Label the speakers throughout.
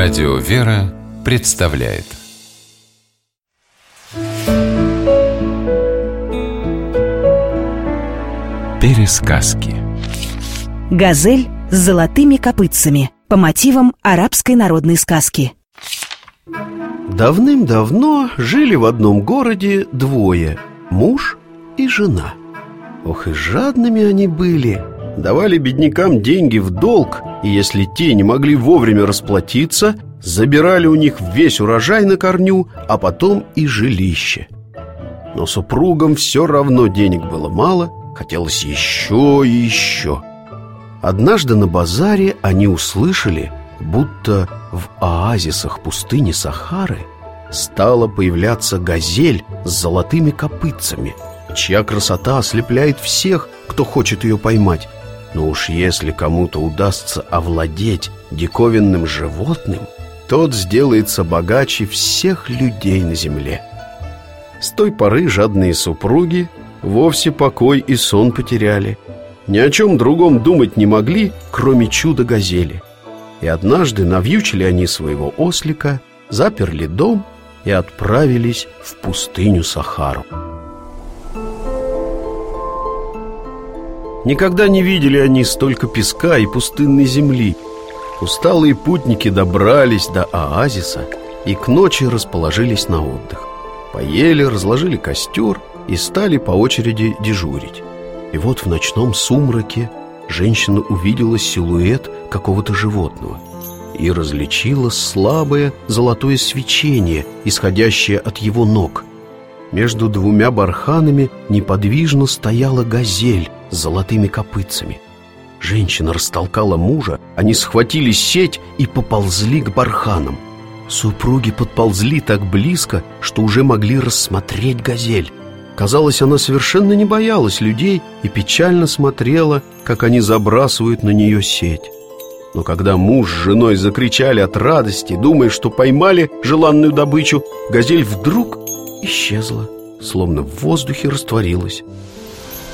Speaker 1: Радио «Вера» представляет. Пересказки.
Speaker 2: Газель с золотыми копытцами По мотивам арабской народной сказки.
Speaker 3: Давным-давно жили в одном городе двое Муж и жена. Ох и жадными они были. Давали беднякам деньги в долг И если те не могли вовремя расплатиться Забирали у них весь урожай на корню А потом и жилище Но супругам все равно денег было мало Хотелось еще и еще Однажды на базаре они услышали, будто в оазисах пустыни Сахары стала появляться газель с золотыми копытцами, чья красота ослепляет всех, кто хочет ее поймать. Но уж если кому-то удастся овладеть диковинным животным, тот сделается богаче всех людей на земле. С той поры жадные супруги вовсе покой и сон потеряли. Ни о чем другом думать не могли, кроме чуда-газели. И однажды навьючили они своего ослика, заперли дом и отправились в пустыню Сахару. Никогда не видели они столько песка и пустынной земли. Усталые путники добрались до оазиса и к ночи расположились на отдых. Поели, разложили костер и стали по очереди дежурить. И вот в ночном сумраке женщина увидела силуэт какого-то животного и различила слабое золотое свечение, исходящее от его ног. Между двумя барханами неподвижно стояла газель с золотыми копытцами. Женщина растолкала мужа, они схватили сеть и поползли к барханам. Супруги подползли так близко, что уже могли рассмотреть газель. Казалось, она совершенно не боялась людей и печально смотрела, как они забрасывают на нее сеть. Но когда муж с женой закричали от радости, думая, что поймали желанную добычу, газель вдруг исчезла, словно в воздухе растворилась.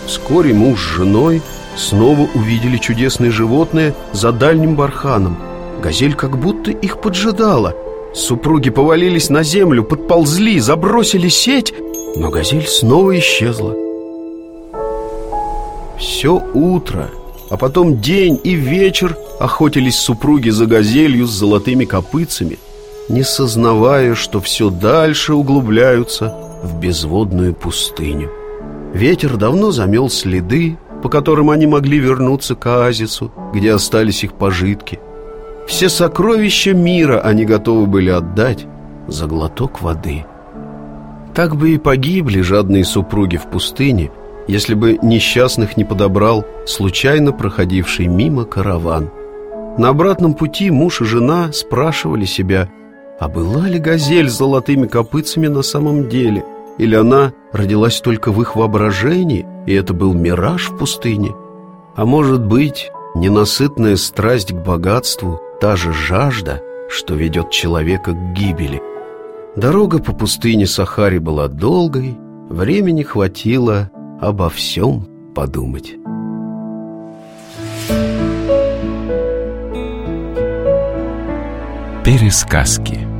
Speaker 3: Вскоре муж с женой снова увидели чудесное животное за дальним барханом. Газель как будто их поджидала. Супруги повалились на землю, подползли, забросили сеть но газель снова исчезла Все утро, а потом день и вечер Охотились супруги за газелью с золотыми копытцами Не сознавая, что все дальше углубляются в безводную пустыню. Ветер давно замел следы, по которым они могли вернуться к оазису, где остались их пожитки. Все сокровища мира они готовы были отдать за глоток воды – так бы и погибли жадные супруги в пустыне, если бы несчастных не подобрал случайно проходивший мимо караван. На обратном пути муж и жена спрашивали себя, а была ли газель с золотыми копытцами на самом деле, или она родилась только в их воображении, и это был мираж в пустыне? А может быть, ненасытная страсть к богатству, та же жажда, что ведет человека к гибели – Дорога по пустыне Сахари была долгой, времени хватило обо всем подумать.
Speaker 1: Пересказки